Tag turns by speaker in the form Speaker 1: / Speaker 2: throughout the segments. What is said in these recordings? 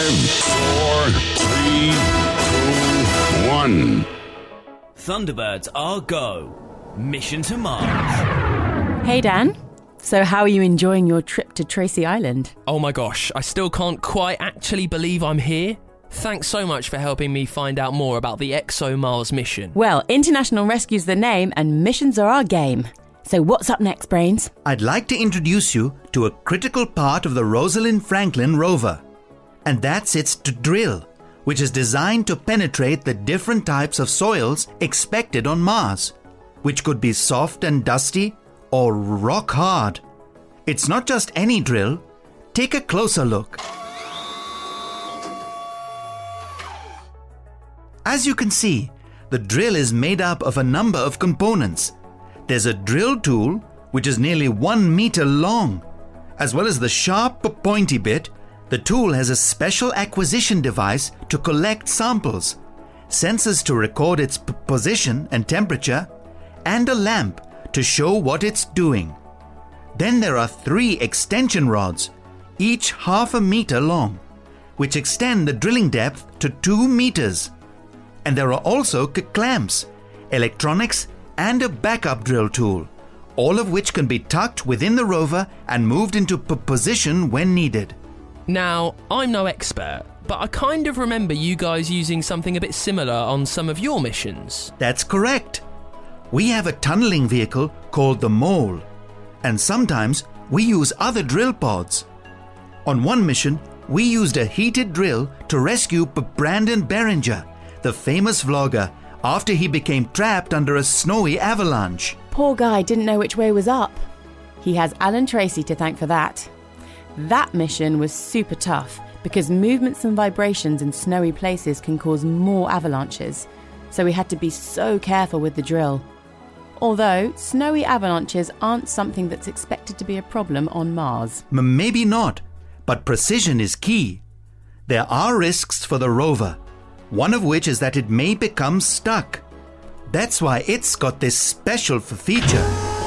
Speaker 1: Five, four, three, two, one.
Speaker 2: Thunderbirds are go. Mission to Mars.
Speaker 3: Hey, Dan. So, how are you enjoying your trip to Tracy Island?
Speaker 4: Oh my gosh, I still can't quite actually believe I'm here. Thanks so much for helping me find out more about the ExoMars mission.
Speaker 3: Well, International Rescue's the name, and missions are our game. So, what's up next, Brains?
Speaker 5: I'd like to introduce you to a critical part of the Rosalind Franklin rover, and that's its drill, which is designed to penetrate the different types of soils expected on Mars, which could be soft and dusty or rock hard. It's not just any drill. Take a closer look. As you can see, the drill is made up of a number of components. There's a drill tool, which is nearly one meter long. As well as the sharp, pointy bit, the tool has a special acquisition device to collect samples, sensors to record its p- position and temperature, and a lamp to show what it's doing. Then there are three extension rods, each half a meter long, which extend the drilling depth to two meters. And there are also c- clamps, electronics, and a backup drill tool, all of which can be tucked within the rover and moved into p- position when needed.
Speaker 4: Now, I'm no expert, but I kind of remember you guys using something a bit similar on some of your missions.
Speaker 5: That's correct. We have a tunneling vehicle called the Mole, and sometimes we use other drill pods. On one mission, we used a heated drill to rescue P- Brandon Berenger, the famous vlogger, after he became trapped under a snowy avalanche.
Speaker 3: Poor guy didn't know which way was up. He has Alan Tracy to thank for that. That mission was super tough because movements and vibrations in snowy places can cause more avalanches, so we had to be so careful with the drill. Although snowy avalanches aren't something that's expected to be a problem on Mars.
Speaker 5: M- maybe not, but precision is key. There are risks for the rover, one of which is that it may become stuck. That's why it's got this special feature.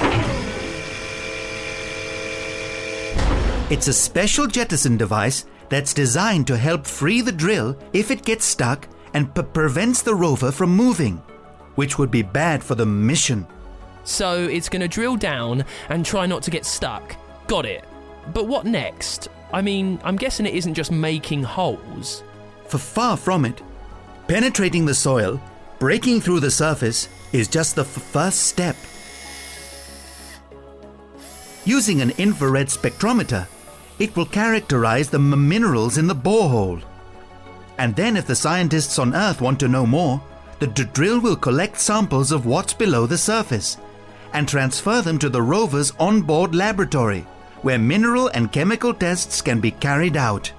Speaker 5: It's a special jettison device that's designed to help free the drill if it gets stuck and p- prevents the rover from moving, which would be bad for the mission.
Speaker 4: So it's going to drill down and try not to get stuck. Got it. But what next? I mean, I'm guessing it isn't just making holes.
Speaker 5: For far from it. Penetrating the soil, breaking through the surface, is just the f- first step. Using an infrared spectrometer, it will characterize the minerals in the borehole. And then, if the scientists on Earth want to know more, the drill will collect samples of what's below the surface and transfer them to the rover's onboard laboratory, where mineral and chemical tests can be carried out.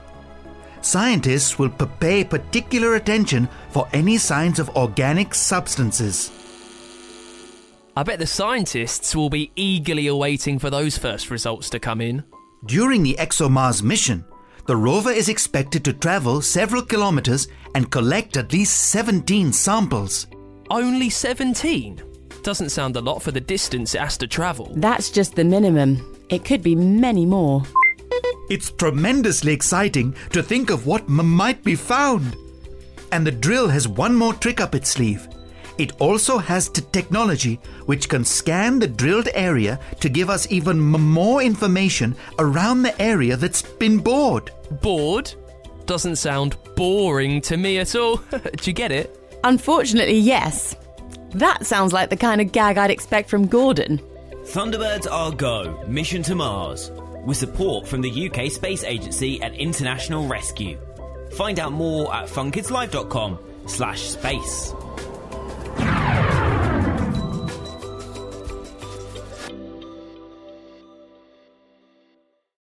Speaker 5: Scientists will pay particular attention for any signs of organic substances.
Speaker 4: I bet the scientists will be eagerly awaiting for those first results to come in.
Speaker 5: During the ExoMars mission, the rover is expected to travel several kilometers and collect at least 17 samples.
Speaker 4: Only 17? Doesn't sound a lot for the distance it has to travel.
Speaker 3: That's just the minimum. It could be many more.
Speaker 5: It's tremendously exciting to think of what m- might be found. And the drill has one more trick up its sleeve. It also has t- technology which can scan the drilled area to give us even m- more information around the area that's been bored.
Speaker 4: Bored? Doesn't sound boring to me at all. Do you get it?
Speaker 3: Unfortunately, yes. That sounds like the kind of gag I'd expect from Gordon.
Speaker 2: Thunderbirds are go. Mission to Mars. With support from the UK Space Agency and International Rescue. Find out more at funkidslive.com slash space.